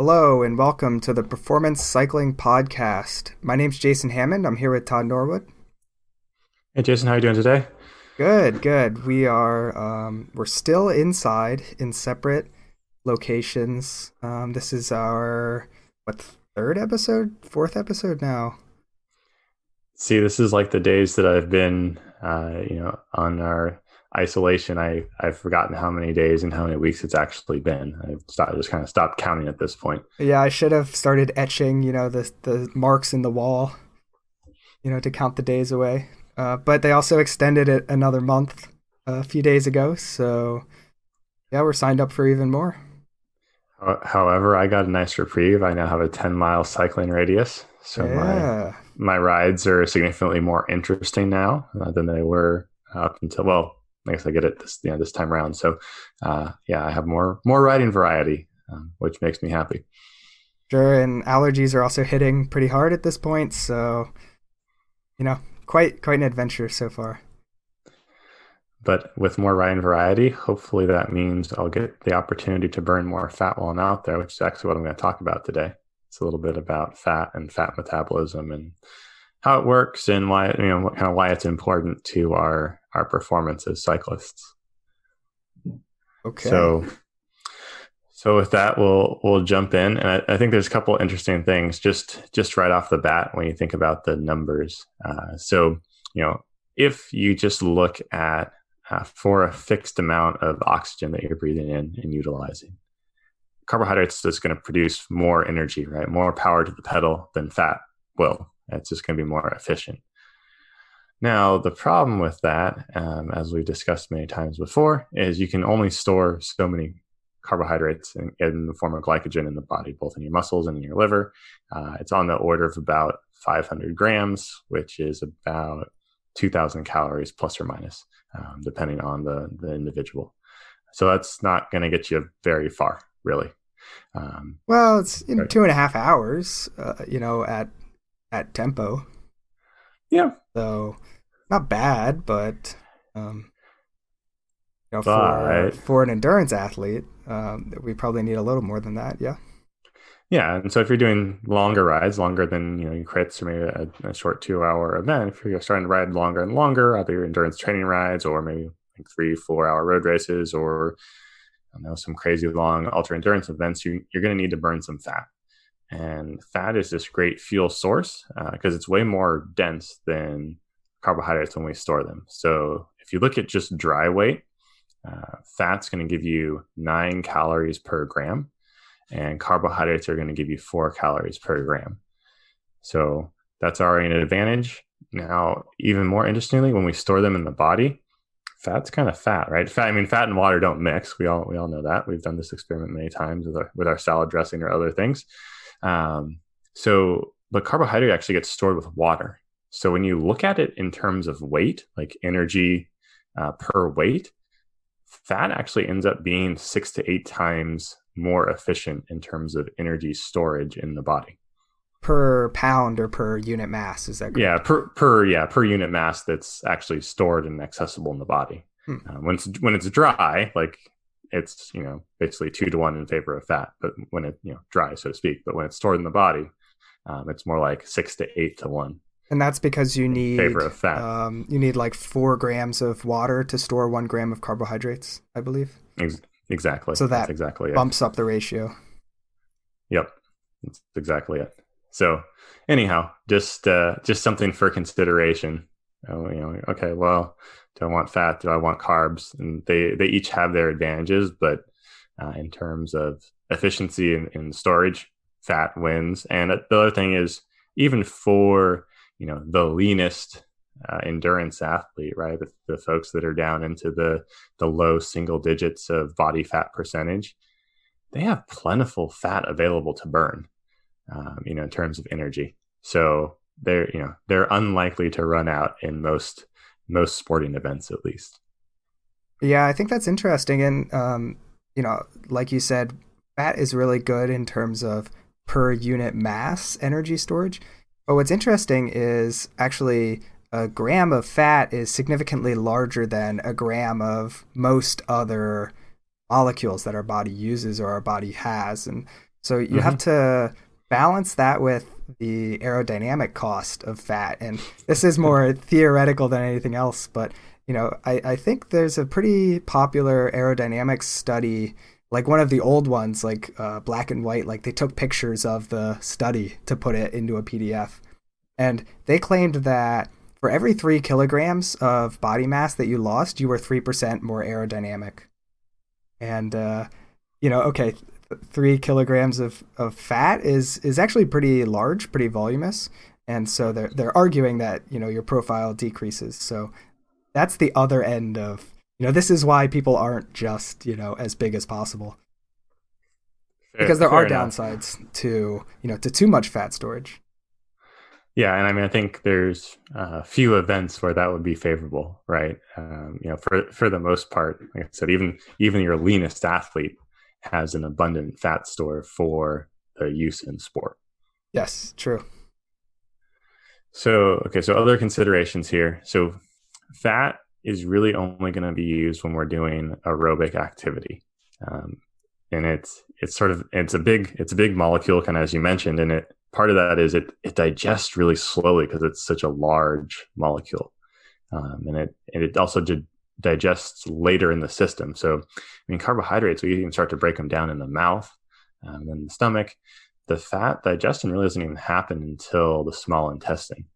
Hello and welcome to the Performance Cycling Podcast. My name's Jason Hammond. I'm here with Todd Norwood. Hey Jason, how are you doing today? Good, good. We are um, we're still inside in separate locations. Um, this is our what third episode, fourth episode now. See, this is like the days that I've been, uh, you know, on our isolation, I I've forgotten how many days and how many weeks it's actually been. I've stopped, just kind of stopped counting at this point. Yeah, I should have started etching, you know, the the marks in the wall, you know, to count the days away. Uh, but they also extended it another month a few days ago, so yeah, we're signed up for even more. However, I got a nice reprieve. I now have a 10 mile cycling radius. So yeah. my, my rides are significantly more interesting now uh, than they were up until, well, I guess I get it this you know, this time around. So uh, yeah, I have more more riding variety, um, which makes me happy. Sure, and allergies are also hitting pretty hard at this point. So you know, quite quite an adventure so far. But with more riding variety, hopefully that means I'll get the opportunity to burn more fat while I'm out there, which is actually what I'm going to talk about today. It's a little bit about fat and fat metabolism and how it works and why you know kind of why it's important to our our performance as cyclists. Okay. So so with that, we'll we'll jump in, and I, I, think there's a couple interesting things just just right off the bat when you think about the numbers. Uh, so you know, if you just look at uh, for a fixed amount of oxygen that you're breathing in and utilizing, carbohydrates is going to produce more energy, right? More power to the pedal than fat will. It's just going to be more efficient. Now, the problem with that, um, as we've discussed many times before, is you can only store so many carbohydrates in, in, the form of glycogen in the body, both in your muscles and in your liver. Uh, it's on the order of about 500 grams, which is about 2,000 calories plus or minus, um, depending on the, the individual. So that's not going to get you very far, really. Um, well, it's in two and a half hours, uh, you know, at at tempo. Yeah. So not bad, but um, you know, for for an endurance athlete, um, we probably need a little more than that. Yeah. Yeah, and so if you're doing longer rides, longer than you know your crits or maybe a, a short two-hour event, if you're starting to ride longer and longer, either your endurance training rides or maybe like three, four-hour road races, or I know some crazy long ultra endurance events, you, you're going to need to burn some fat. And fat is this great fuel source because uh, it's way more dense than carbohydrates when we store them. So if you look at just dry weight, uh, fat's going to give you nine calories per gram, and carbohydrates are going to give you four calories per gram. So that's already an advantage. Now, even more interestingly, when we store them in the body, fat's kind of fat, right? Fat, I mean, fat and water don't mix. We all we all know that. We've done this experiment many times with our, with our salad dressing or other things. Um, so, but carbohydrate actually gets stored with water. So when you look at it in terms of weight, like energy uh, per weight, fat actually ends up being six to eight times more efficient in terms of energy storage in the body per pound or per unit mass is that correct? yeah per per yeah per unit mass that's actually stored and accessible in the body hmm. uh, when it's when it's dry like it's you know basically two to one in favor of fat but when it you know dry so to speak but when it's stored in the body um, it's more like six to eight to one and that's because you need favor of fat. Um, you need like four grams of water to store one gram of carbohydrates, I believe. Ex- exactly. So that that's exactly bumps it. up the ratio. Yep, that's exactly it. So, anyhow, just uh, just something for consideration. Oh, you know, okay, well, do I want fat? Do I want carbs? And they they each have their advantages, but uh, in terms of efficiency and, and storage, fat wins. And the other thing is, even for you know the leanest uh, endurance athlete, right? The, the, folks that are down into the the low single digits of body fat percentage, they have plentiful fat available to burn, um, you know, in terms of energy. So they're you know they're unlikely to run out in most most sporting events, at least. Yeah, I think that's interesting, and um, you know, like you said, fat is really good in terms of per unit mass energy storage but what's interesting is actually a gram of fat is significantly larger than a gram of most other molecules that our body uses or our body has. And So you mm-hmm. have to balance that with the aerodynamic cost of fat. And this is more theoretical than anything else, but you know, I, I think there's a pretty popular aerodynamics study, like one of the old ones, like uh, black and white, like they took pictures of the study to put it into a PDF. And they claimed that for every three kilograms of body mass that you lost, you were 3% more aerodynamic. And, uh, you know, okay, three kilograms of, of fat is is actually pretty large, pretty voluminous, and so they're they're arguing that you know your profile decreases. So that's the other end of you know this is why people aren't just you know as big as possible fair, because there are enough. downsides to you know to too much fat storage. Yeah, and I mean, I think there's a uh, few events where that would be favorable, right? Um, you know, for for the most part, like I said, even even your leanest athlete has an abundant fat store for the use in sport. Yes, true. So, okay, so other considerations here. So, fat is really only going to be used when we're doing aerobic activity. Um, and it's it's sort of it's a big it's a big molecule kind of as you mentioned and it part of that is it it digests really slowly because it's such a large molecule um, and it and it also did digests later in the system. So, I mean, carbohydrates, we even start to break them down in the mouth um, and then the stomach. The fat digestion really doesn't even happen until the small intestine.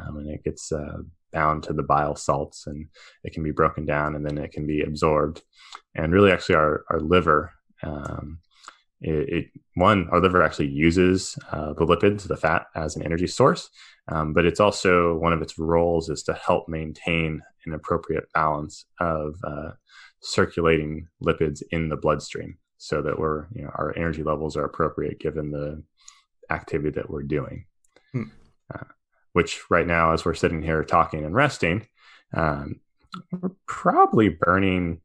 Um, and it gets uh, bound to the bile salts and it can be broken down and then it can be absorbed. And really, actually, our, our liver, um, it, it, one, our liver actually uses uh, the lipids, the fat, as an energy source. Um, but it's also one of its roles is to help maintain an appropriate balance of uh, circulating lipids in the bloodstream so that we're you know our energy levels are appropriate given the activity that we're doing hmm. uh, which right now as we're sitting here talking and resting um, we're probably burning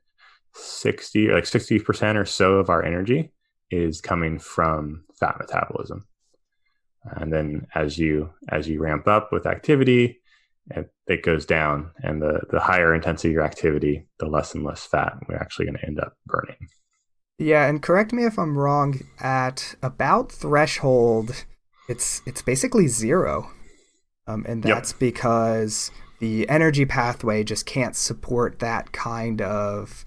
60 like 60% or so of our energy is coming from fat metabolism and then as you as you ramp up with activity it, it goes down. And the the higher intensity your activity the less and less fat we're actually going to end up burning. Yeah and correct me if i'm wrong at about threshold it's it's basically zero. Um, and that's yep. because the energy pathway just can't support that kind of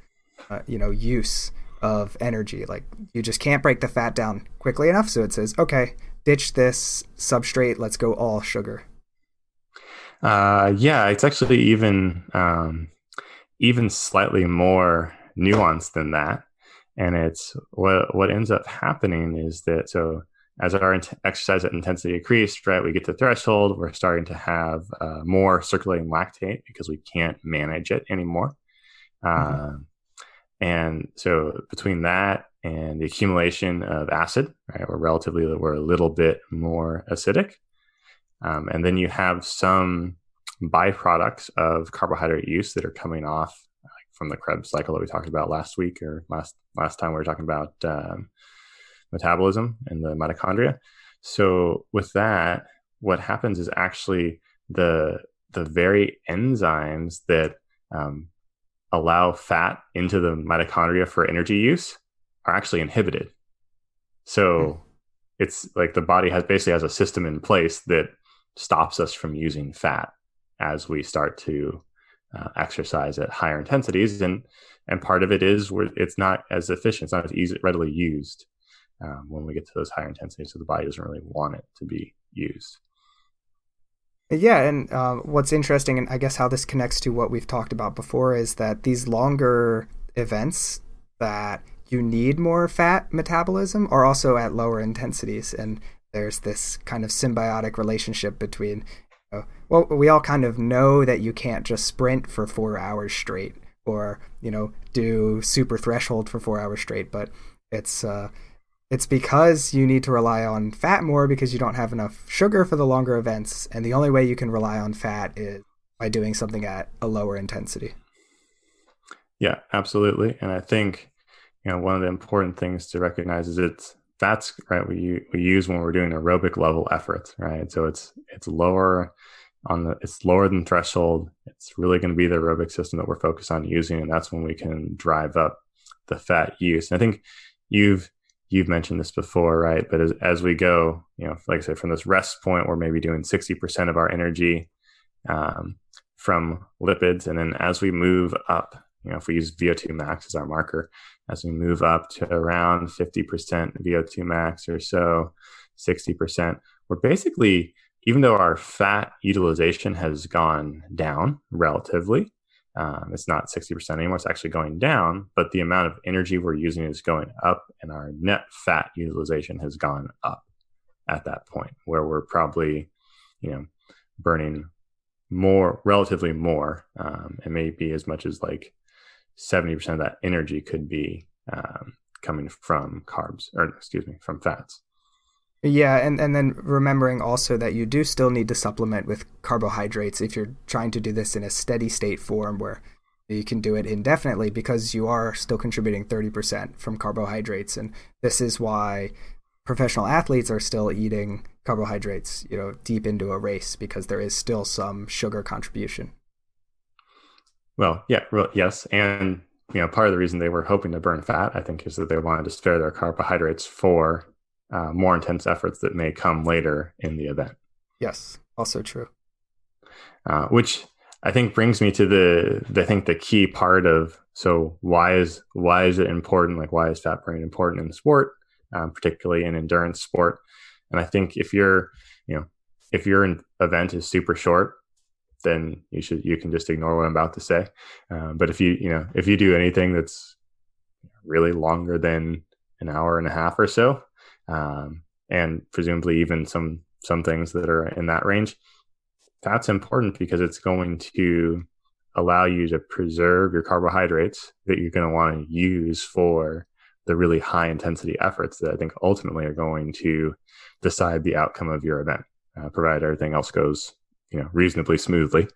uh, you know use of energy. Like you just can't break the fat down quickly enough so it says okay ditch this substrate let's go all sugar uh, yeah, it's actually even um, even slightly more nuanced than that. And it's what what ends up happening is that so as our int- exercise intensity increased, right, we get to threshold, we're starting to have uh, more circulating lactate because we can't manage it anymore. Mm-hmm. Uh, and so between that and the accumulation of acid, right, we're relatively we're a little bit more acidic. Um, and then you have some byproducts of carbohydrate use that are coming off like, from the Krebs cycle that we talked about last week or last last time we were talking about um, metabolism and the mitochondria. So with that, what happens is actually the the very enzymes that um, allow fat into the mitochondria for energy use are actually inhibited. So mm. it's like the body has basically has a system in place that stops us from using fat as we start to uh, exercise at higher intensities and and part of it is where it's not as efficient it's not as easy readily used um, when we get to those higher intensities so the body doesn't really want it to be used yeah and uh, what's interesting and i guess how this connects to what we've talked about before is that these longer events that you need more fat metabolism are also at lower intensities and there's this kind of symbiotic relationship between well, we all kind of know that you can't just sprint for four hours straight or, you know, do super threshold for four hours straight, but it's, uh, it's because you need to rely on fat more because you don't have enough sugar for the longer events. And the only way you can rely on fat is by doing something at a lower intensity. Yeah, absolutely. And I think, you know, one of the important things to recognize is it's that's right we we use when we're doing aerobic level efforts right so it's it's lower on the it's lower than threshold it's really going to be the aerobic system that we're focused on using and that's when we can drive up the fat use and i think you've you've mentioned this before, right? But as, as we go, you know, like I said, from this rest point, we're maybe doing 60% of our energy um, from lipids. And then as we move up, you know, if we use VO2 max as our marker, as we move up to around 50% VO2 max or so, 60%, we're basically, even though our fat utilization has gone down relatively, um, it's not 60% anymore, it's actually going down, but the amount of energy we're using is going up, and our net fat utilization has gone up at that point, where we're probably, you know, burning more, relatively more, um, and maybe as much as like 70% of that energy could be um, coming from carbs, or excuse me, from fats. Yeah, and, and then remembering also that you do still need to supplement with carbohydrates if you're trying to do this in a steady state form where you can do it indefinitely because you are still contributing 30% from carbohydrates. And this is why professional athletes are still eating carbohydrates, you know, deep into a race because there is still some sugar contribution. Well, yeah, well, yes. And, you know, part of the reason they were hoping to burn fat, I think, is that they wanted to spare their carbohydrates for uh, more intense efforts that may come later in the event. Yes, also true. Uh, which I think brings me to the, the I think the key part of so why is why is it important? Like why is fat burning important in sport, um, particularly in endurance sport? And I think if you're you know if your event is super short, then you should you can just ignore what I'm about to say. Uh, but if you you know if you do anything that's really longer than an hour and a half or so, um, and presumably even some some things that are in that range. That's important because it's going to allow you to preserve your carbohydrates that you're going to want to use for the really high intensity efforts that I think ultimately are going to decide the outcome of your event, uh, provided everything else goes you know reasonably smoothly.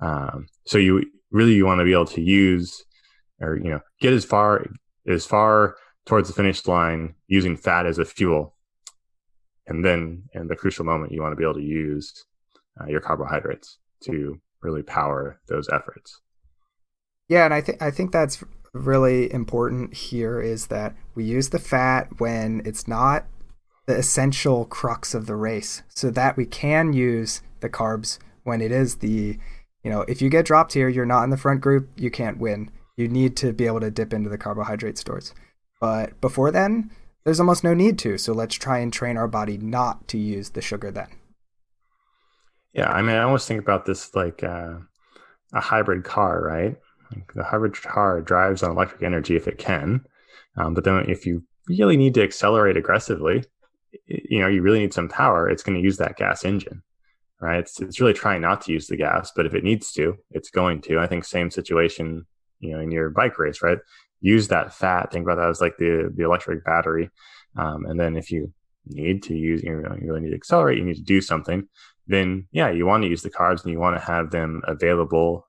Um, so you really you want to be able to use or you know get as far as far towards the finish line using fat as a fuel. And then in the crucial moment, you want to be able to use uh, your carbohydrates to really power those efforts. Yeah, and I think I think that's really important here is that we use the fat when it's not the essential crux of the race, so that we can use the carbs when it is the, you know, if you get dropped here, you're not in the front group, you can't win. You need to be able to dip into the carbohydrate stores. But before then, there's almost no need to. So let's try and train our body not to use the sugar then. Yeah, I mean, I almost think about this like uh, a hybrid car, right? Like the hybrid car drives on electric energy if it can, um, but then if you really need to accelerate aggressively, you know, you really need some power. It's going to use that gas engine, right? It's it's really trying not to use the gas, but if it needs to, it's going to. I think same situation, you know, in your bike race, right? use that fat. Think about that as like the the electric battery. Um, and then if you need to use, you, know, you really need to accelerate, you need to do something, then yeah, you want to use the carbs and you want to have them available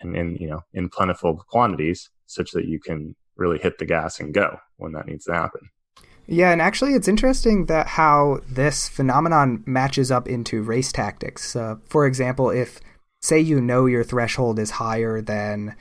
and in you know in plentiful quantities, such that you can really hit the gas and go when that needs to happen. Yeah, and actually, it's interesting that how this phenomenon matches up into race tactics. Uh, for example, if say you know your threshold is higher than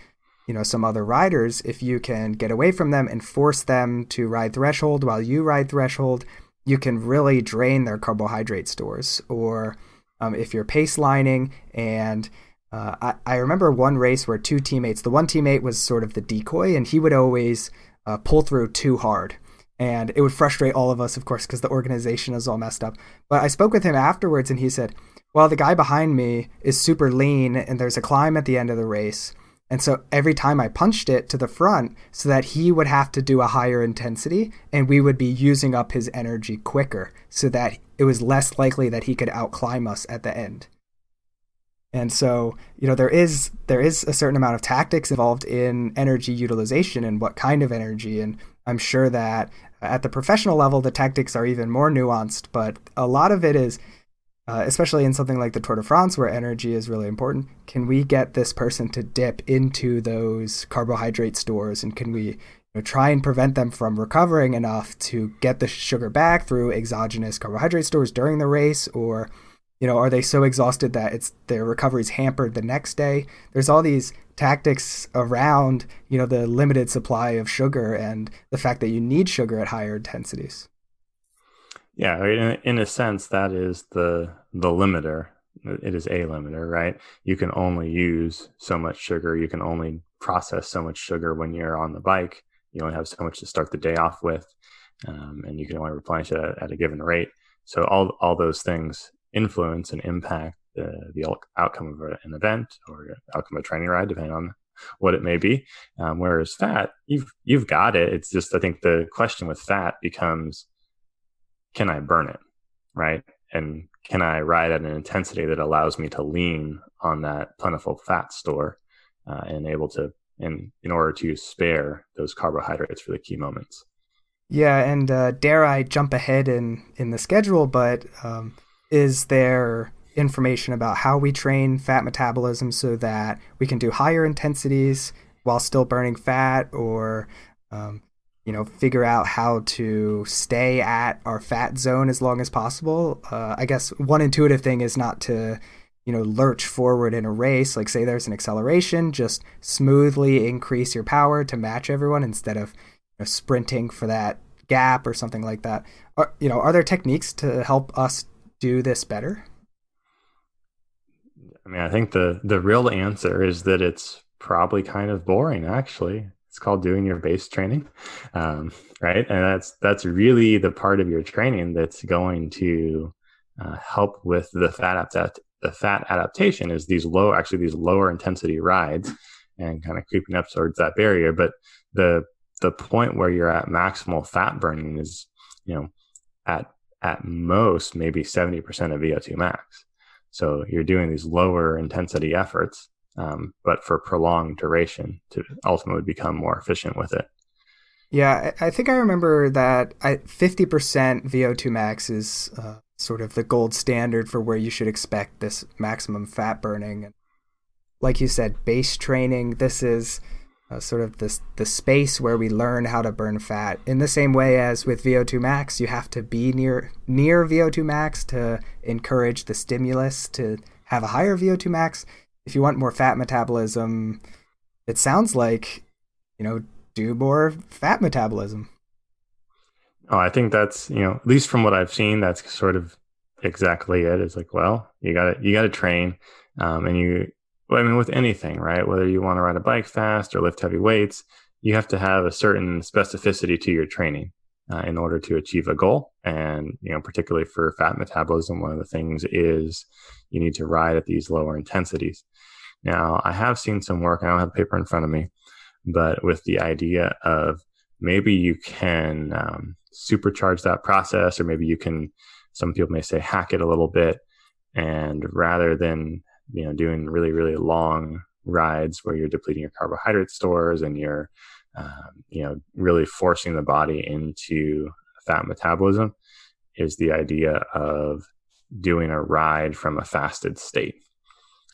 you know some other riders if you can get away from them and force them to ride threshold while you ride threshold you can really drain their carbohydrate stores or um, if you're pace lining and uh, I, I, remember one race where two teammates the one teammate was sort of the decoy and he would always uh, pull through too hard and it would frustrate all of us of course because the organization is all messed up but i spoke with him afterwards and he said well the guy behind me is super lean and there's a climb at the end of the race and so every time I punched it to the front so that he would have to do a higher intensity and we would be using up his energy quicker so that it was less likely that he could outclimb us at the end. And so, you know, there is there is a certain amount of tactics involved in energy utilization and what kind of energy and I'm sure that at the professional level the tactics are even more nuanced, but a lot of it is uh, especially in something like the Tour de France where energy is really important, can we get this person to dip into those carbohydrate stores and can we you know, try and prevent them from recovering enough to get the sugar back through exogenous carbohydrate stores during the race or you know, are they so exhausted that it's their recovery is hampered the next day? There's all these tactics around, you know, the limited supply of sugar and the fact that you need sugar at higher intensities. Yeah, in, in a sense, that is the the limiter. It is a limiter, right? You can only use so much sugar. You can only process so much sugar when you're on the bike. You only have so much to start the day off with, um, and you can only replenish it at, at a given rate. So all all those things influence and impact the, the outcome of an event or outcome of a training ride, depending on what it may be. Um, whereas fat, you've you've got it. It's just I think the question with fat becomes, can I burn it, right? And can I ride at an intensity that allows me to lean on that plentiful fat store uh, and able to, in in order to spare those carbohydrates for the key moments. Yeah, and uh, dare I jump ahead in in the schedule, but um, is there information about how we train fat metabolism so that we can do higher intensities while still burning fat or um, you know figure out how to stay at our fat zone as long as possible. Uh, i guess one intuitive thing is not to you know lurch forward in a race like say there's an acceleration just smoothly increase your power to match everyone instead of you know, sprinting for that gap or something like that. Are, you know are there techniques to help us do this better? I mean, I think the the real answer is that it's probably kind of boring. Actually, it's called doing your base training, um, right? And that's that's really the part of your training that's going to uh, help with the fat adapt the fat adaptation. Is these low actually these lower intensity rides and kind of creeping up towards that barrier, but the the point where you're at maximal fat burning is you know at at most maybe 70% of VO2 max. So you're doing these lower intensity efforts, um, but for prolonged duration to ultimately become more efficient with it. Yeah, I think I remember that I, 50% VO2 max is uh, sort of the gold standard for where you should expect this maximum fat burning. Like you said, base training, this is uh, sort of this the space where we learn how to burn fat. In the same way as with VO2 max, you have to be near near VO2 max to encourage the stimulus to have a higher VO2 max. If you want more fat metabolism, it sounds like you know do more fat metabolism. Oh, I think that's you know at least from what I've seen, that's sort of exactly it. It's like, well, you got to you got to train, um, and you I mean, with anything, right? Whether you want to ride a bike fast or lift heavy weights, you have to have a certain specificity to your training uh, in order to achieve a goal. And, you know, particularly for fat metabolism, one of the things is you need to ride at these lower intensities. Now, I have seen some work, I don't have the paper in front of me, but with the idea of maybe you can um, supercharge that process, or maybe you can, some people may say, hack it a little bit. And rather than you know doing really really long rides where you're depleting your carbohydrate stores and you're um, you know really forcing the body into fat metabolism is the idea of doing a ride from a fasted state.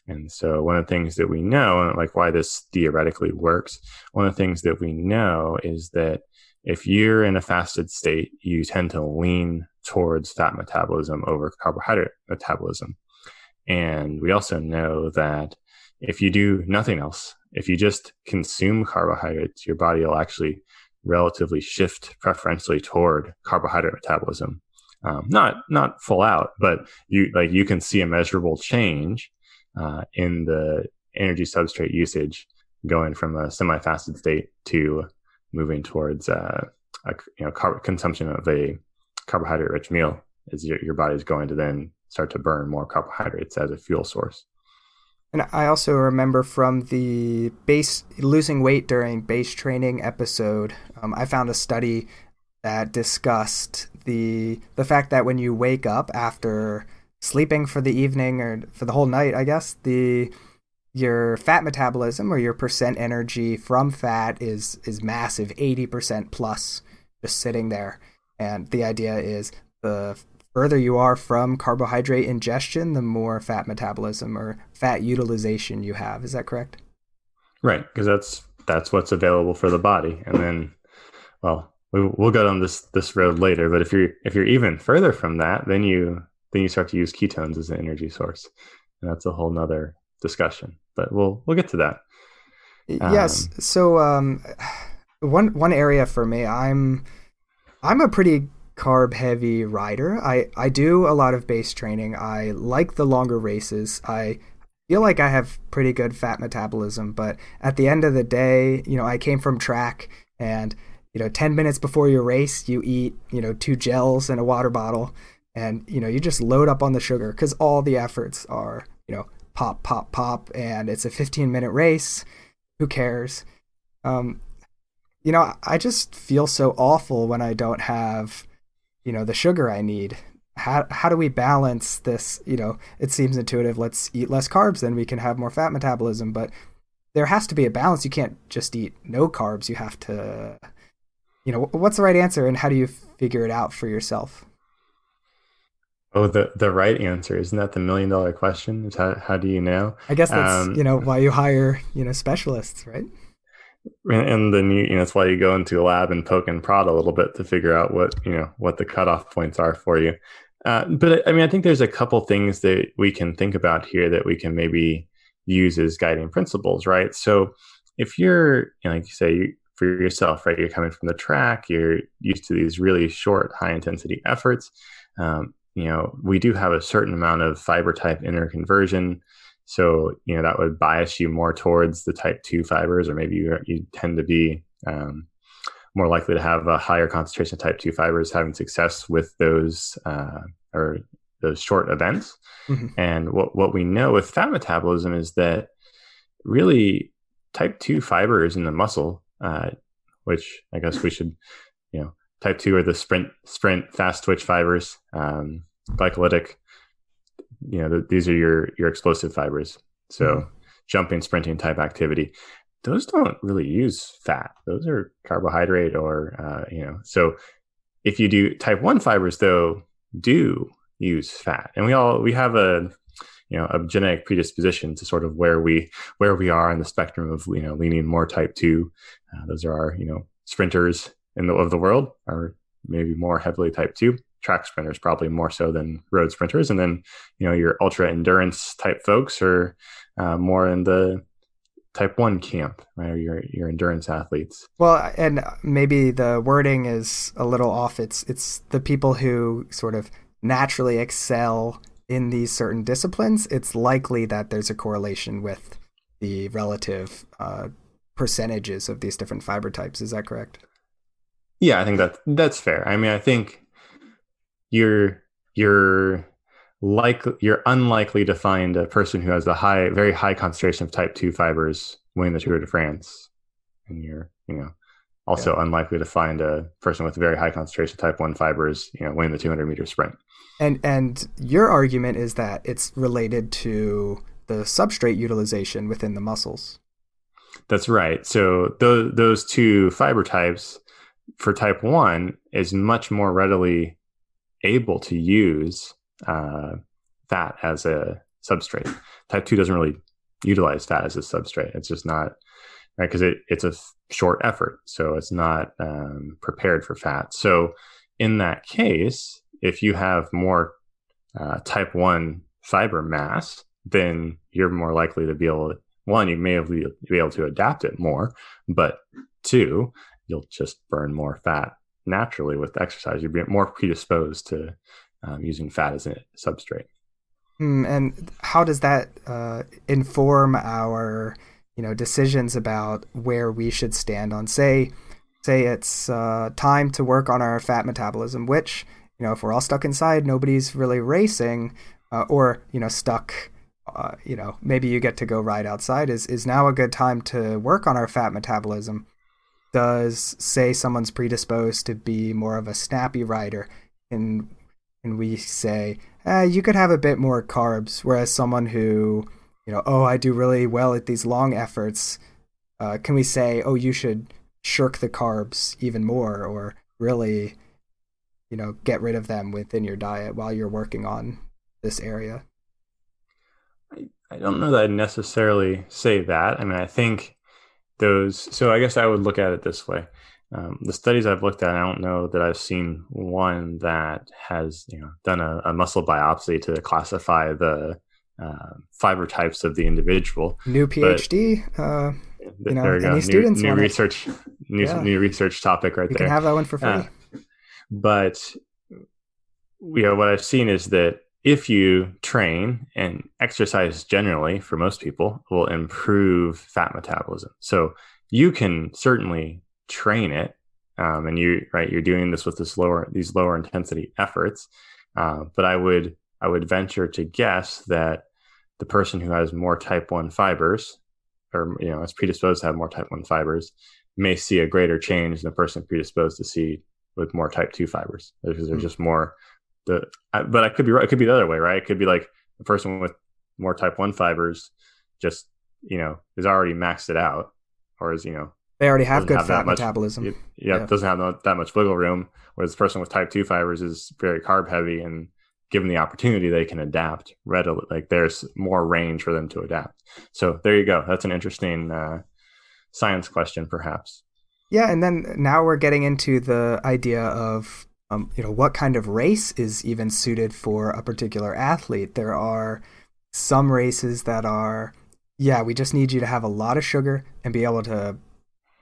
And so one of the things that we know and like why this theoretically works one of the things that we know is that if you're in a fasted state you tend to lean towards fat metabolism over carbohydrate metabolism and we also know that if you do nothing else, if you just consume carbohydrates, your body will actually relatively shift preferentially toward carbohydrate metabolism. Um, not not full out, but you like you can see a measurable change uh, in the energy substrate usage going from a semi-fasted state to moving towards uh, a you know carb consumption of a carbohydrate-rich meal. Is your, your body is going to then start to burn more carbohydrates as a fuel source. And I also remember from the base losing weight during base training episode, um, I found a study that discussed the the fact that when you wake up after sleeping for the evening or for the whole night, I guess the your fat metabolism or your percent energy from fat is is massive, eighty percent plus, just sitting there. And the idea is the further you are from carbohydrate ingestion, the more fat metabolism or fat utilization you have. Is that correct? Right, because that's that's what's available for the body, and then, well, we, we'll go down this this road later. But if you're if you're even further from that, then you then you start to use ketones as an energy source, and that's a whole nother discussion. But we'll we'll get to that. Yes. Um, so um, one one area for me, I'm I'm a pretty carb heavy rider. I I do a lot of base training. I like the longer races. I feel like I have pretty good fat metabolism, but at the end of the day, you know, I came from track and you know, 10 minutes before your race, you eat, you know, two gels and a water bottle and you know, you just load up on the sugar cuz all the efforts are, you know, pop pop pop and it's a 15 minute race. Who cares? Um, you know, I just feel so awful when I don't have, you know, the sugar I need how how do we balance this? You know, it seems intuitive. Let's eat less carbs, then we can have more fat metabolism. But there has to be a balance. You can't just eat no carbs. You have to, you know, what's the right answer, and how do you figure it out for yourself? Oh, the the right answer isn't that the million dollar question? Is how how do you know? I guess that's um, you know why you hire you know specialists, right? And then you, you know that's why you go into a lab and poke and prod a little bit to figure out what you know what the cutoff points are for you uh, but I mean, I think there's a couple things that we can think about here that we can maybe use as guiding principles, right? So if you're, you know, like you say, for yourself, right, you're coming from the track, you're used to these really short, high intensity efforts. Um, you know, we do have a certain amount of fiber type interconversion. So, you know, that would bias you more towards the type 2 fibers, or maybe you, you tend to be um, more likely to have a higher concentration of type 2 fibers having success with those uh, or those short events. Mm-hmm. And what, what we know with fat metabolism is that really type 2 fibers in the muscle, uh, which I guess we should, you know, type 2 are the sprint, sprint, fast twitch fibers, um, glycolytic. You know, th- these are your your explosive fibers. So mm-hmm. jumping, sprinting type activity those don't really use fat. Those are carbohydrate or, uh, you know, so if you do type 1 fibers, though, do use fat. And we all, we have a, you know, a genetic predisposition to sort of where we, where we are in the spectrum of, you know, leaning more type 2. Uh, those are our, you know, sprinters in the, of the world are maybe more heavily type 2 track sprinters probably more so than road sprinters. And then you know your ultra endurance type folks are uh, more in the type 1 camp right? Or your your endurance athletes. Well and maybe the wording is a little off. It's it's the people who sort of naturally excel in these certain disciplines. It's likely that there's a correlation with the relative uh, percentages of these different fiber types. Is that correct? Yeah i think that that's fair. I mean i think you're you're like you're unlikely to find a person who has a high, very high concentration of type two fibers winning the Tour de France, and you're, you know, also yeah. unlikely to find a person with a very high concentration of type one fibers, you know, winning the 200 meter sprint. And and your argument is that it's related to the substrate utilization within the muscles. That's right. So those those two fiber types for type one is much more readily able to use uh, fat as a substrate. Type 2 doesn't really utilize fat as a substrate. It's just not, right? Because it, it's a f- short effort. So it's not um, prepared for fat. So in that case, if you have more uh, type 1 fiber mass, then you're more likely to be able to, one, you may be, be able to adapt it more, but two, you'll just burn more fat naturally with exercise. You'll be more predisposed to um, using fat as a substrate. Mm, and how does that uh, inform our, you know, decisions about where we should stand on, say, say it's uh, time to work on our fat metabolism, which, you know, if we're all stuck inside, nobody's really racing, uh, or you know, stuck. Uh, you know, maybe you get to go ride outside. Is is now a good time to work on our fat metabolism? Does say someone's predisposed to be more of a snappy rider, and and we say, eh, you could have a bit more carbs, whereas someone who, you know, oh, I do really well at these long efforts, uh, can we say, oh, you should shirk the carbs even more, or really, you know, get rid of them within your diet while you're working on this area? I, I don't know that I'd necessarily say that. I mean, I think those, so I guess I would look at it this way. um, the studies I've looked at, I don't know that I've seen one that has you know done a, a muscle biopsy to classify the uh, fiber types of the individual. New PhD. Uh, you know, go. New, students new research, new, yeah. new research topic right you there. You can have that one for free. Uh, but you know what I've seen is that if you train and exercise generally for most people will improve fat metabolism. So you can certainly train it, um, and you right you're doing this with this lower these lower intensity efforts. Uh, but I would I would venture to guess that the person who has more type one fibers, or you know, is predisposed to have more type one fibers, may see a greater change than the person predisposed to see with more type two fibers because there's mm. just more the. but I could be right. It could be the other way, right? It could be like the person with more type one fibers just you know is already maxed it out, or is you know they already have good have fat metabolism. Yeah, yeah, doesn't have that much wiggle room. Whereas the person with type two fibers is very carb heavy, and given the opportunity, they can adapt readily. Like there's more range for them to adapt. So there you go. That's an interesting uh, science question, perhaps. Yeah, and then now we're getting into the idea of um, you know what kind of race is even suited for a particular athlete. There are some races that are yeah, we just need you to have a lot of sugar and be able to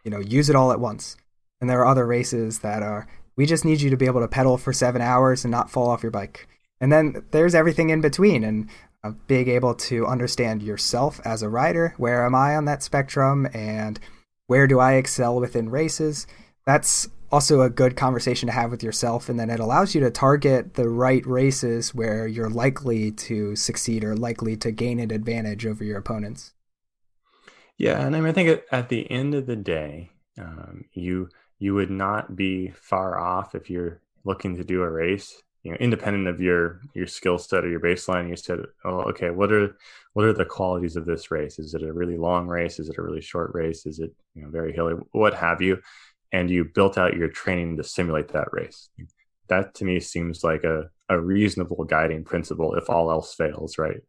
you know, use it all at once. And there are other races that are, we just need you to be able to pedal for seven hours and not fall off your bike. And then there's everything in between and uh, being able to understand yourself as a rider. Where am I on that spectrum? And where do I excel within races? That's also a good conversation to have with yourself. And then it allows you to target the right races where you're likely to succeed or likely to gain an advantage over your opponents. Yeah, and I mean, I think at the end of the day, um, you you would not be far off if you're looking to do a race. You know, independent of your your skill set or your baseline, you said, "Oh, okay, what are what are the qualities of this race? Is it a really long race? Is it a really short race? Is it you know very hilly? What have you?" And you built out your training to simulate that race. That to me seems like a a reasonable guiding principle if all else fails, right?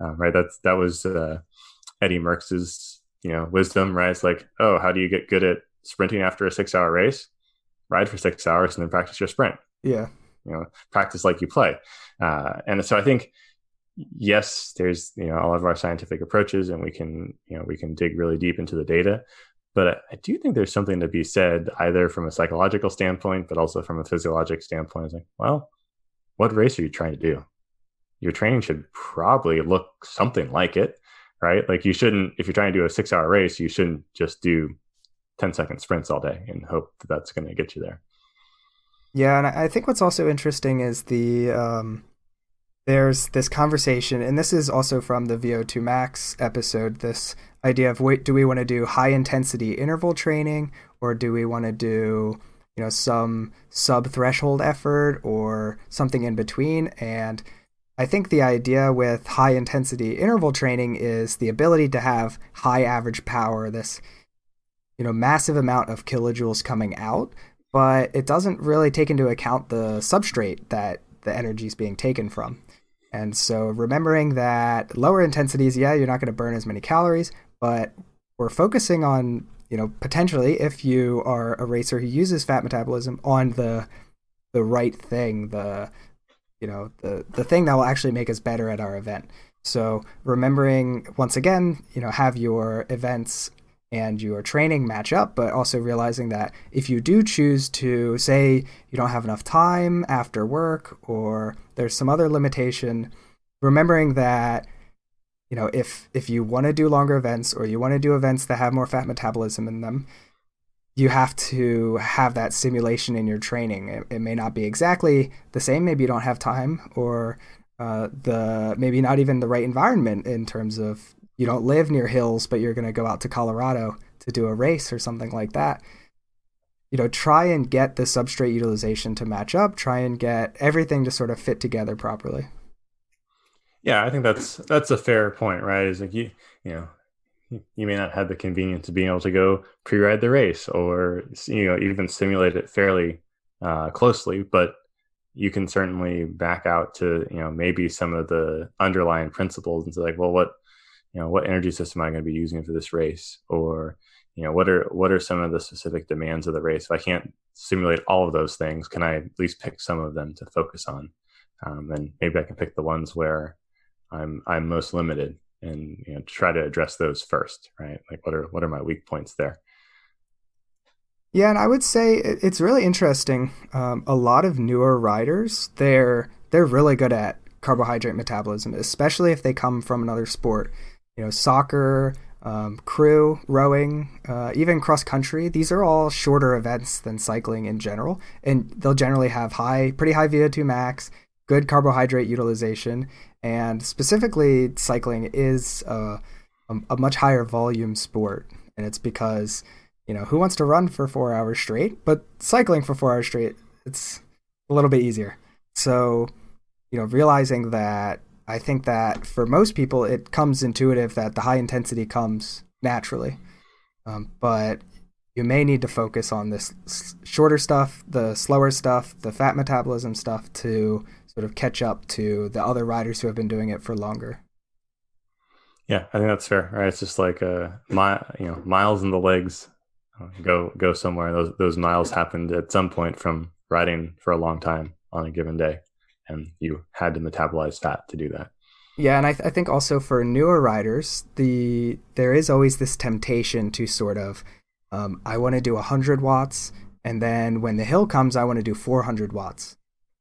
Um, right. That's that was uh, Eddie Merckx's you know wisdom right it's like oh how do you get good at sprinting after a six hour race ride for six hours and then practice your sprint yeah you know practice like you play uh, and so i think yes there's you know all of our scientific approaches and we can you know we can dig really deep into the data but I do think there's something to be said either from a psychological standpoint but also from a physiologic standpoint it's like well what race are you trying to do your training should probably look something like it right? Like you shouldn't, if you're trying to do a six hour race, you shouldn't just do 10 second sprints all day and hope that that's going to get you there. Yeah. And I think what's also interesting is the, um, there's this conversation, and this is also from the VO2 Max episode. This idea of wait, do we want to do high intensity interval training, or do we want to do, you know, some sub threshold effort, or something in between? And I think the idea with high intensity interval training is the ability to have high average power, this you know massive amount of kilojoules coming out, but it doesn't really take into account the substrate that the energy is being taken from. And so remembering that lower intensities, yeah, you're not going to burn as many calories, but we're focusing on, you know, potentially if you are a racer who uses fat metabolism on the the right thing, the you know the the thing that will actually make us better at our event. So remembering once again you know have your events and your training match up but also realizing that if you do choose to say you don't have enough time after work or there's some other limitation remembering that you know if if you want to do longer events or you want to do events that have more fat metabolism in them you have to have that simulation in your training. It, it, may not be exactly the same. Maybe you don't have time, or uh, the maybe not even the right environment in terms of you don't live near hills, but you're going to go out to Colorado to do a race or something like that. You know, try and get the substrate utilization to match up. Try and get everything to sort of fit together properly. Yeah, I think that's that's a fair point, right? Is like you you know you may not have the convenience of being able to go pre-ride the race or you know even simulate it fairly uh, closely but you can certainly back out to you know maybe some of the underlying principles and say like well what you know what energy system am i going to be using for this race? Or you know what are what are some of the specific demands of the race? If i can't simulate all of those things can i at least pick some of them to focus on? Um, and maybe i can pick the ones where i'm i'm most limited and you know try to address those first right like what are what are my weak points there yeah and i would say it's really interesting um, a lot of newer riders they're they're really good at carbohydrate metabolism especially if they come from another sport you know soccer um, crew, rowing, uh, even cross country. These are all shorter events than cycling in general, and they'll generally have high, pretty high VO2 max, good carbohydrate utilization, and specifically, cycling is a, a, a much higher volume sport, and it's because you know who wants to run for four hours straight, but cycling for four hours straight, it's a little bit easier. So, you know, realizing that I think that for most people, it comes intuitive that the high intensity comes naturally. Um, but you may need to focus on this shorter stuff, the slower stuff, the fat metabolism stuff to sort of catch up to the other riders who have been doing it for longer. Yeah, I think that's fair. Right, it's just like uh, my you know miles in the legs uh, go go somewhere. Those those miles happened at some point from riding for a long time on a given day and you had to metabolize fat to do that. Yeah, and I, th- I think also for newer riders, the there is always this temptation to sort of, um, I want to do 100 watts, and then when the hill comes, I want to do 400 watts,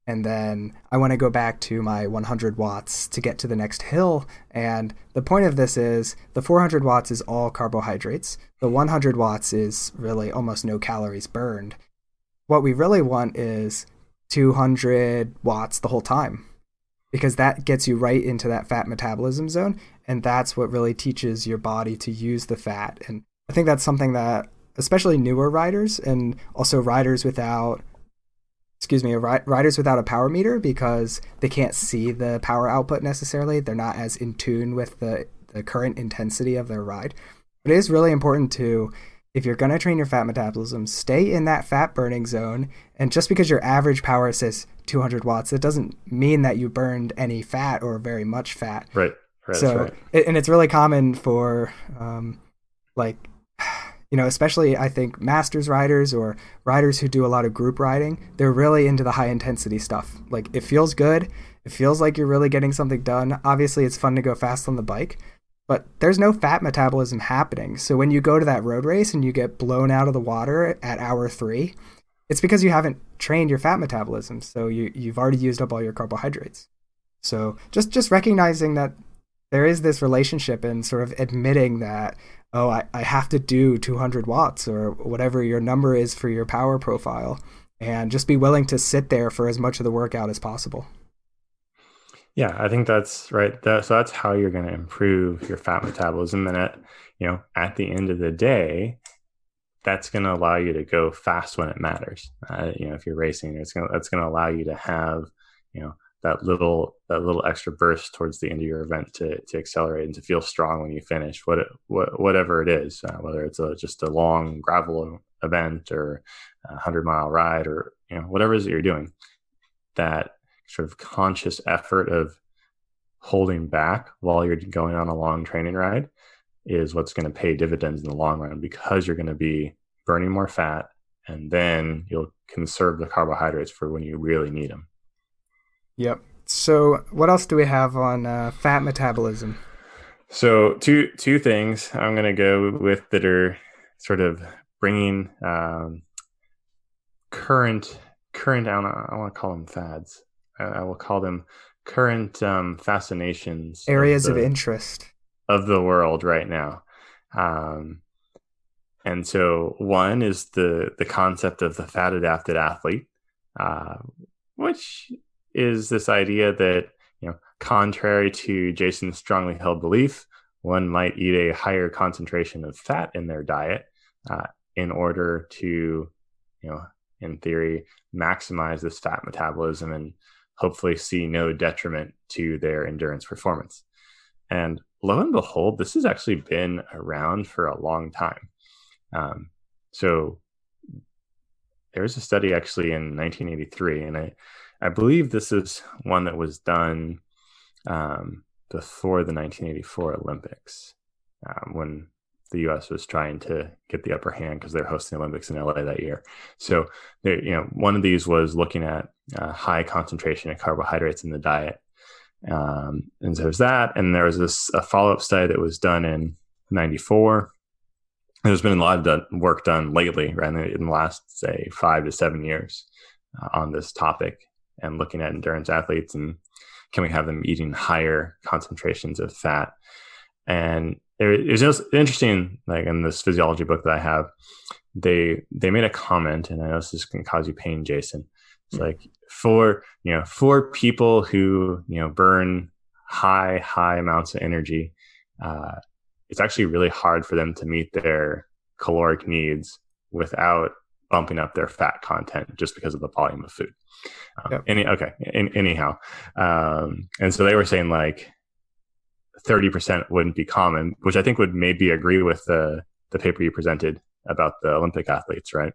and then I want to go back to my 100 watts to get to the next hill. And the point of this is the 400 watts is all carbohydrates. The 100 watts is really almost no calories burned. What we really want is 200 watts the whole time because that gets you right into that fat metabolism zone and that's what really teaches your body to use the fat and i think that's something that especially newer riders and also riders without excuse me riders without a power meter because they can't see the power output necessarily they're not as in tune with the the current intensity of their ride but it is really important to if you're going to train your fat metabolism, stay in that fat burning zone. And just because your average power says 200 watts, it doesn't mean that you burned any fat or very much fat. Right. right so, right. and it's really common for, um, like, you know, especially I think masters riders or riders who do a lot of group riding, they're really into the high intensity stuff. Like, it feels good. It feels like you're really getting something done. Obviously, it's fun to go fast on the bike, but there's no fat metabolism happening. So when you go to that road race and you get blown out of the water at hour three, it's because you haven't trained your fat metabolism. So you, you've already used up all your carbohydrates. So just just recognizing that there is this relationship and sort of admitting that, oh, I, I have to do 200 watts or whatever your number is for your power profile, and just be willing to sit there for as much of the workout as possible. Yeah, I think that's right. That, so that's how you're going to improve your fat metabolism. And at you know at the end of the day, that's going to allow you to go fast when it matters. Uh, you know, if you're racing, it's going that's going to allow you to have you know that little that little extra burst towards the end of your event to to accelerate and to feel strong when you finish. What what whatever it is, uh, whether it's a, just a long gravel event or a hundred mile ride or you know whatever it is that you're doing, that sort of conscious effort of holding back while you're going on a long training ride is what's going to pay dividends in the long run because you're going to be burning more fat and then you'll conserve the carbohydrates for when you really need them. Yep. So, what else do we have on uh, fat metabolism? So, two two things I'm going to go with that are sort of bringing um, current current. I want to call them fads. I will call them current um, fascinations, areas of, the, of, interest of the world right now. Um, and so one is the the concept of the fat adapted athlete, uh, which is this idea that you know, contrary to Jason's strongly held belief, one might eat a higher concentration of fat in their diet uh, in order to, you know, in theory, maximize this fat metabolism and hopefully see no detriment to their endurance performance. And lo and behold, this has actually been around for a long time. Um, so there was a study actually in 1983, and I, I believe this is one that was done um, before the 1984 Olympics, um, when the U.S. was trying to get the upper hand because they're hosting the Olympics in LA that year. So, you know, one of these was looking at uh, high concentration of carbohydrates in the diet, um, and so there's that. And there was this a follow up study that was done in '94. There's been a lot of work done lately, right, in the last say five to seven years, uh, on this topic and looking at endurance athletes and can we have them eating higher concentrations of fat and it, was just interesting like in this physiology book that i have they they made a comment and i know this is going to cause you pain jason it's mm-hmm. like for you know for people who you know burn high high amounts of energy uh, it's actually really hard for them to meet their caloric needs without bumping up their fat content just because of the volume of food um, yep. any okay in, anyhow um, and so they were saying like 30% wouldn't be common, which I think would maybe agree with the, the paper you presented about the Olympic athletes, right?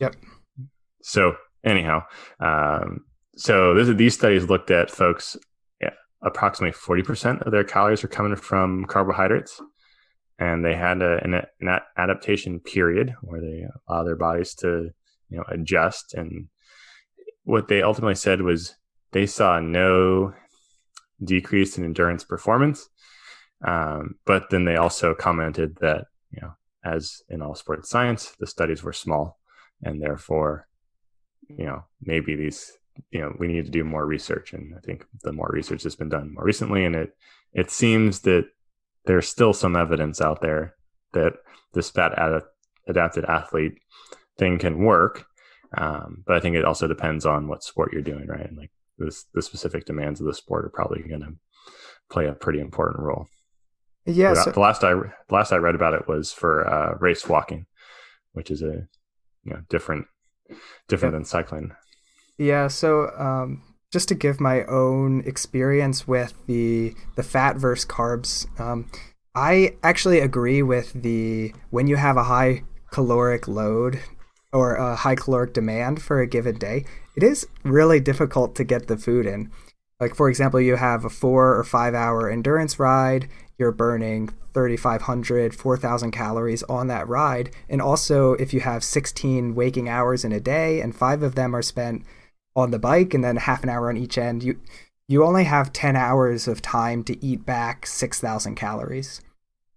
Yep. So, anyhow, um, so this, these studies looked at folks, yeah, approximately 40% of their calories are coming from carbohydrates. And they had a, an, an adaptation period where they allow their bodies to, you know, adjust. And what they ultimately said was they saw no decrease in endurance performance. Um, but then they also commented that, you know, as in all sports science, the studies were small and therefore, you know, maybe these, you know, we need to do more research. And I think the more research that's been done more recently, and it, it seems that there's still some evidence out there that this fat ad- adapted athlete thing can work. Um, but I think it also depends on what sport you're doing, right? And like this, the specific demands of the sport are probably going to play a pretty important role. Yeah. So- the last I the last I read about it was for uh, race walking, which is a you know different different yeah. than cycling. Yeah. So um, just to give my own experience with the the fat versus carbs, um, I actually agree with the when you have a high caloric load or a high caloric demand for a given day, it is really difficult to get the food in. Like, for example, you have a four or five hour endurance ride, you're burning 3,500, 4,000 calories on that ride. And also, if you have 16 waking hours in a day and five of them are spent on the bike and then half an hour on each end, you, you only have 10 hours of time to eat back 6,000 calories.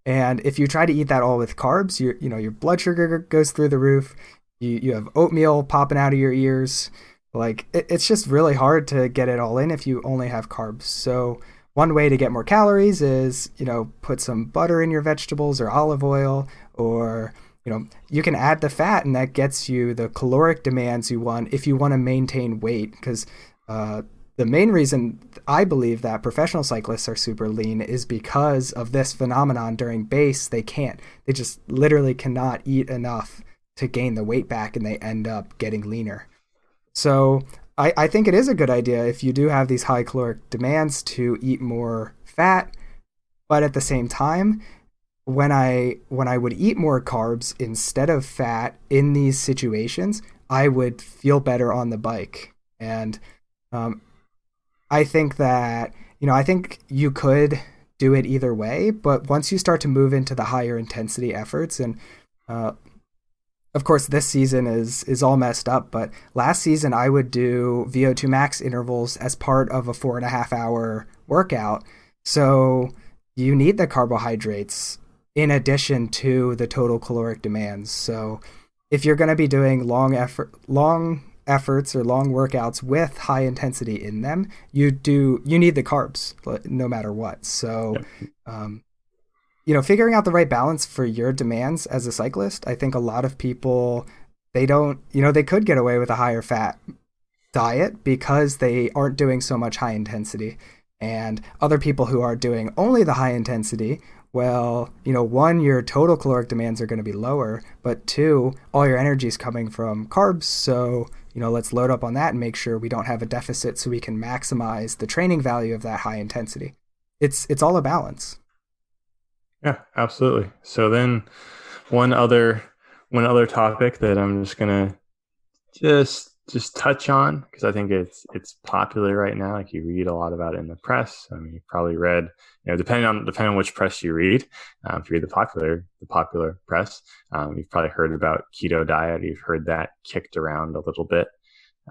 And if you try to eat that all with carbs, you you know your blood sugar goes through the roof. You you have oatmeal popping out of your ears. Like it, it's just really hard to get it all in if you only have carbs. So one way to get more calories is, you know, put some butter in your vegetables or olive oil or you know, you can add the fat and that gets you the caloric demands you want if you want to maintain weight because uh, the main reason I believe that professional cyclists are super lean is because of this phenomenon during base. They can't. They just literally cannot eat enough to gain the weight back and they end up getting leaner. So I, I think it is a good idea if you do have these high caloric demands to eat more fat, but at the same time, when I when I would eat more carbs instead of fat in these situations, I would feel better on the bike. And um, I think that you know I think you could do it either way, but once you start to move into the higher intensity efforts and uh, of course this season is is all messed up but last season i would do vo2 max intervals as part of a four and a half hour workout so you need the carbohydrates in addition to the total caloric demands so if you're going to be doing long effort long efforts or long workouts with high intensity in them you do you need the carbs no matter what so um, you know, figuring out the right balance for your demands as a cyclist. I think a lot of people they don't, you know, they could get away with a higher fat diet because they aren't doing so much high intensity. And other people who are doing only the high intensity, well, you know, one, your total caloric demands are going to be lower, but two, all your energy is coming from carbs. So, you know, let's load up on that and make sure we don't have a deficit so we can maximize the training value of that high intensity. It's it's all a balance. Yeah, absolutely. So then one other one other topic that I'm just gonna just just touch on because I think it's it's popular right now. Like you read a lot about it in the press. I mean, you probably read, you know, depending on depending on which press you read. Um, if you read the popular the popular press, um, you've probably heard about keto diet. You've heard that kicked around a little bit.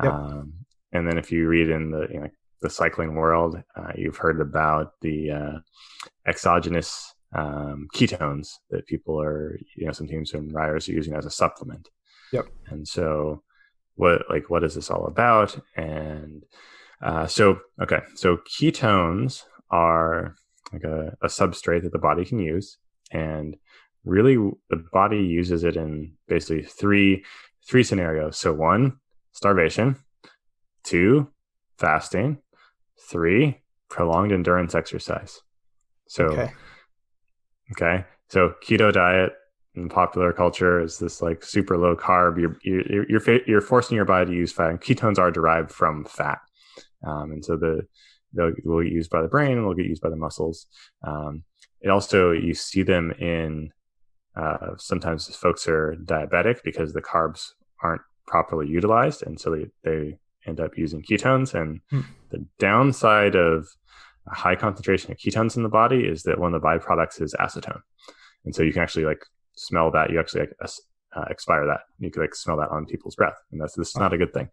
Yep. Um, and then if you read in the you know, the cycling world, uh, you've heard about the uh, exogenous um, ketones that people are, you know, some teams and riders are using as a supplement. Yep. And so, what like what is this all about? And uh, so, okay, so ketones are like a, a substrate that the body can use, and really the body uses it in basically three three scenarios. So one, starvation. Two, fasting. Three, prolonged endurance exercise. So, okay. okay. So keto diet in popular culture is this like super low carb. You're you're you're, you're forcing your body to use fat. And ketones are derived from fat, um, and so the they'll will get used by the brain and will get used by the muscles. Um, it also you see them in uh, sometimes folks are diabetic because the carbs aren't properly utilized, and so they they end up using ketones. And hmm. the downside of a high concentration of ketones in the body is that one of the byproducts is acetone, and so you can actually like smell that. You actually like uh, expire that. You could like smell that on people's breath, and that's this is not a good thing.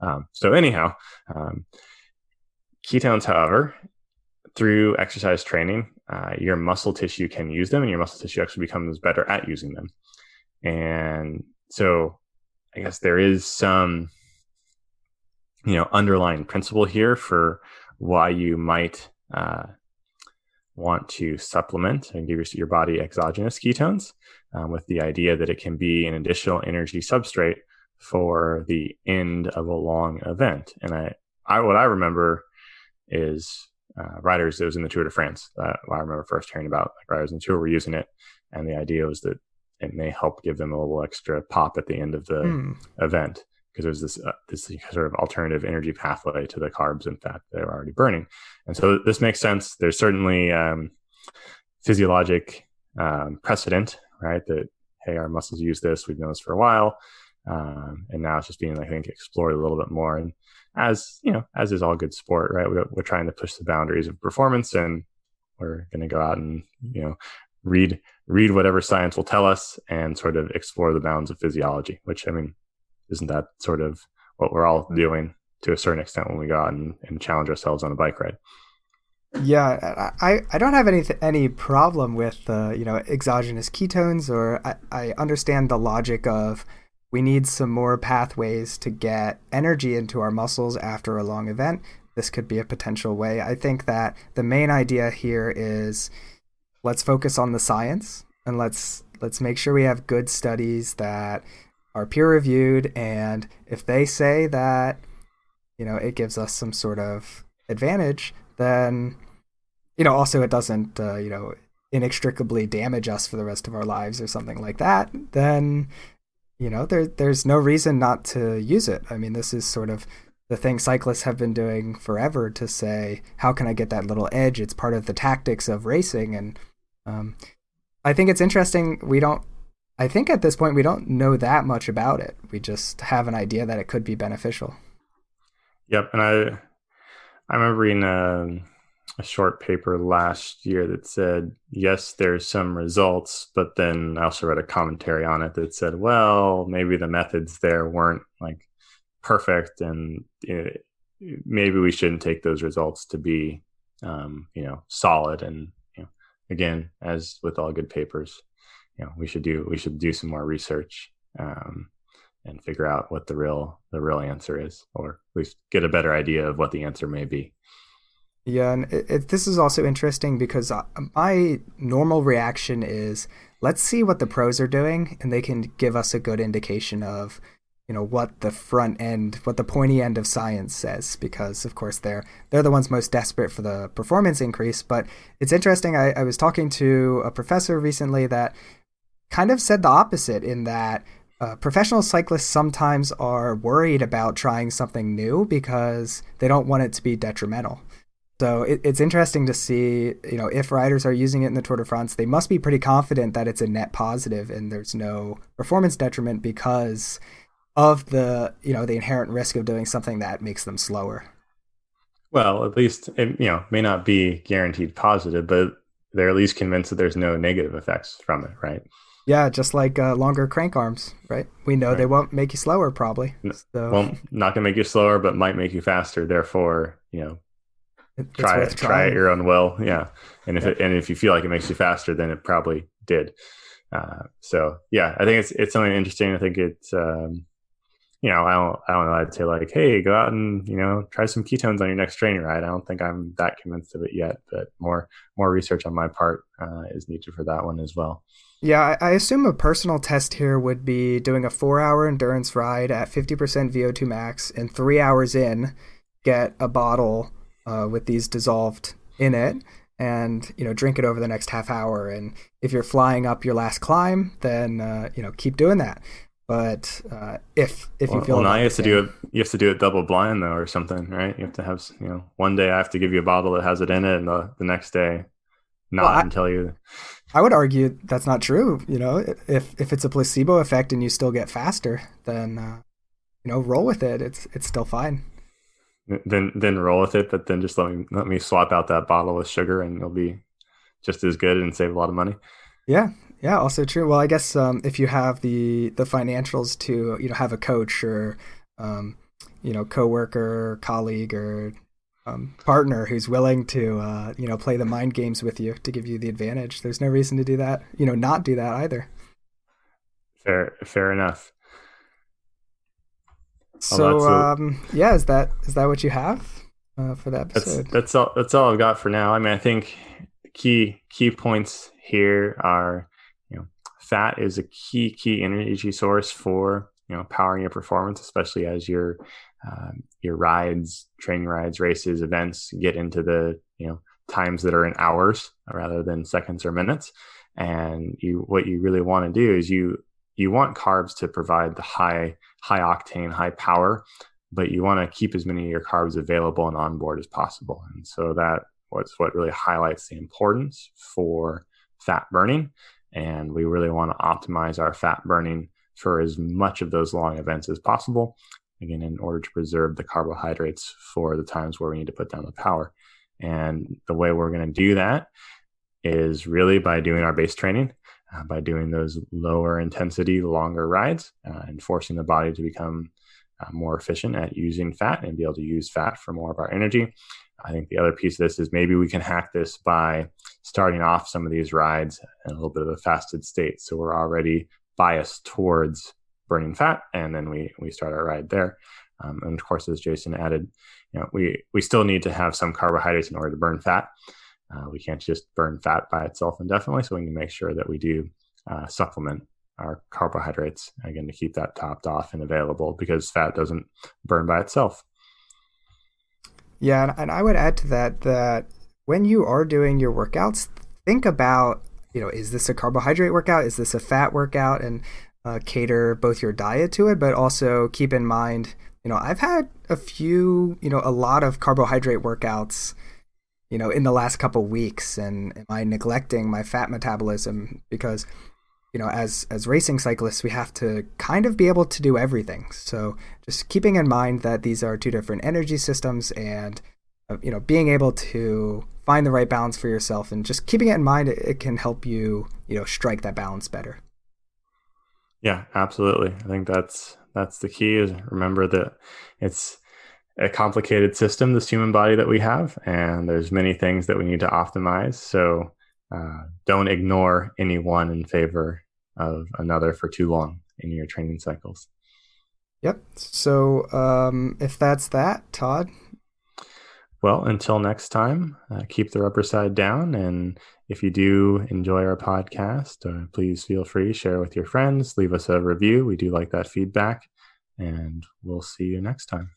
Um, so anyhow, um, ketones, however, through exercise training, uh, your muscle tissue can use them, and your muscle tissue actually becomes better at using them. And so, I guess there is some, you know, underlying principle here for why you might uh, want to supplement and give your, your body exogenous ketones um, with the idea that it can be an additional energy substrate for the end of a long event. And I, I what I remember is uh, riders that was in the Tour de France. Uh, I remember first hearing about like riders in the Tour were using it, and the idea was that it may help give them a little extra pop at the end of the mm. event because there's this uh, this sort of alternative energy pathway to the carbs and fat they're already burning, and so this makes sense. There's certainly um, physiologic um, precedent, right? That hey, our muscles use this. We've known this for a while, um, and now it's just being I think explored a little bit more. And as you know, as is all good sport, right? We're, we're trying to push the boundaries of performance, and we're going to go out and you know read read whatever science will tell us and sort of explore the bounds of physiology. Which I mean isn't that sort of what we're all doing to a certain extent when we go out and, and challenge ourselves on a bike ride? Yeah, I, I don't have any any problem with uh, you know exogenous ketones, or I, I understand the logic of we need some more pathways to get energy into our muscles after a long event. This could be a potential way. I think that the main idea here is let's focus on the science and let's let's make sure we have good studies that are peer reviewed, and if they say that you know it gives us some sort of advantage, then you know also it doesn't uh, you know inextricably damage us for the rest of our lives or something like that, then you know there there's no reason not to use it. I mean, this is sort of the thing cyclists have been doing forever to say, how can I get that little edge? It's part of the tactics of racing, and um, I think it's interesting. We don't I think at this point we don't know that much about it. We just have an idea that it could be beneficial. Yep, and I I remember reading a, a short paper last year that said yes, there's some results, but then I also read a commentary on it that said, well, maybe the methods there weren't like perfect, and it, maybe we shouldn't take those results to be um, you know solid. And you know, again, as with all good papers, you know we should do we should do some more research um, and figure out what the real the real answer is, or at least get a better idea of what the answer may be. Yeah, and it, it, this is also interesting because uh, my normal reaction is let's see what the pros are doing, and they can give us a good indication of you know what the front end what the pointy end of science says because of course they're they're the ones most desperate for the performance increase but it's interesting I, I was talking to a professor recently that kind of said the opposite in that uh, professional cyclists sometimes are worried about trying something new because they don't want it to be detrimental. So it, it's interesting to see, you know, if riders are using it in the Tour de France, they must be pretty confident that it's a net positive and there's no performance detriment because of the you know the inherent risk of doing something that makes them slower. Well, at least it you know may not be guaranteed positive, but they're at least convinced that there's no negative effects from it, right? Yeah, just like uh, longer crank arms, right? We know right. they won't make you slower, probably. So. Well, not gonna make you slower, but might make you faster. Therefore, you know, it's try it, try it your own will. Yeah, and if it, and if you feel like it makes you faster, then it probably did. Uh, so yeah, I think it's it's something interesting. I think it's um, you know I don't I don't know. I'd say like, hey, go out and you know try some ketones on your next training ride. I don't think I'm that convinced of it yet, but more more research on my part uh, is needed for that one as well. Yeah, I assume a personal test here would be doing a four hour endurance ride at 50% VO2 max, and three hours in, get a bottle uh, with these dissolved in it, and you know drink it over the next half hour. And if you're flying up your last climb, then uh, you know keep doing that. But uh, if if you well, feel well, now you have to do it, you have to do it double blind though, or something, right? You have to have you know one day I have to give you a bottle that has it in it, and the, the next day not well, I, until you. I would argue that's not true. You know, if if it's a placebo effect and you still get faster, then uh, you know, roll with it. It's it's still fine. Then then roll with it, but then just let me let me swap out that bottle with sugar, and it'll be just as good and save a lot of money. Yeah, yeah. Also true. Well, I guess um, if you have the the financials to you know have a coach or um, you know coworker, colleague, or um, partner who's willing to uh, you know play the mind games with you to give you the advantage. There's no reason to do that. You know, not do that either. Fair, fair enough. So um, yeah, is that is that what you have uh, for that episode? That's, that's all. That's all I've got for now. I mean, I think key key points here are you know fat is a key key energy source for you know powering your performance, especially as you're um, your rides, training rides, races, events get into the you know times that are in hours rather than seconds or minutes. And you, what you really want to do is you you want carbs to provide the high high octane, high power, but you want to keep as many of your carbs available and on board as possible. And so that what's what really highlights the importance for fat burning. And we really want to optimize our fat burning for as much of those long events as possible again, in order to preserve the carbohydrates for the times where we need to put down the power. And the way we're going to do that is really by doing our base training, uh, by doing those lower intensity, longer rides, uh, and forcing the body to become uh, more efficient at using fat and be able to use fat for more of our energy. I think the other piece of this is maybe we can hack this by starting off some of these rides in a little bit of a fasted state. So we're already biased towards burning fat, and then we we start our ride there. Um, and of course, as Jason added, you know, we we still need to have some carbohydrates in order to burn fat. Uh, we can't just burn fat by itself indefinitely, so we need to make sure that we do uh, supplement our carbohydrates again to keep that topped off and available because fat doesn't burn by itself. Yeah, and, I would add to that that when you are doing your workouts, think about you know is this a carbohydrate workout? Is this a fat workout? And uh, cater both your diet to it, but also keep in mind, you know, I've had a few, you know, a lot of carbohydrate workouts, you know, in the last couple weeks, and am I neglecting my fat metabolism because, you know, as as racing cyclists, we have to kind of be able to do everything. So just keeping in mind that these are two different energy systems, and uh, you know, being able to find the right balance for yourself, and just keeping it in mind, it, it can help you, you know, strike that balance better. Yeah, absolutely. I think that's that's the key is remember that it's a complicated system, this human body that we have, and there's many things that we need to optimize. So uh, don't ignore any one in favor of another for too long in your training cycles. Yep. So um, if that's that, Todd. Well, until next time, uh, keep the rubber side down and if you do enjoy our podcast, uh, please feel free share with your friends, leave us a review. We do like that feedback, and we'll see you next time.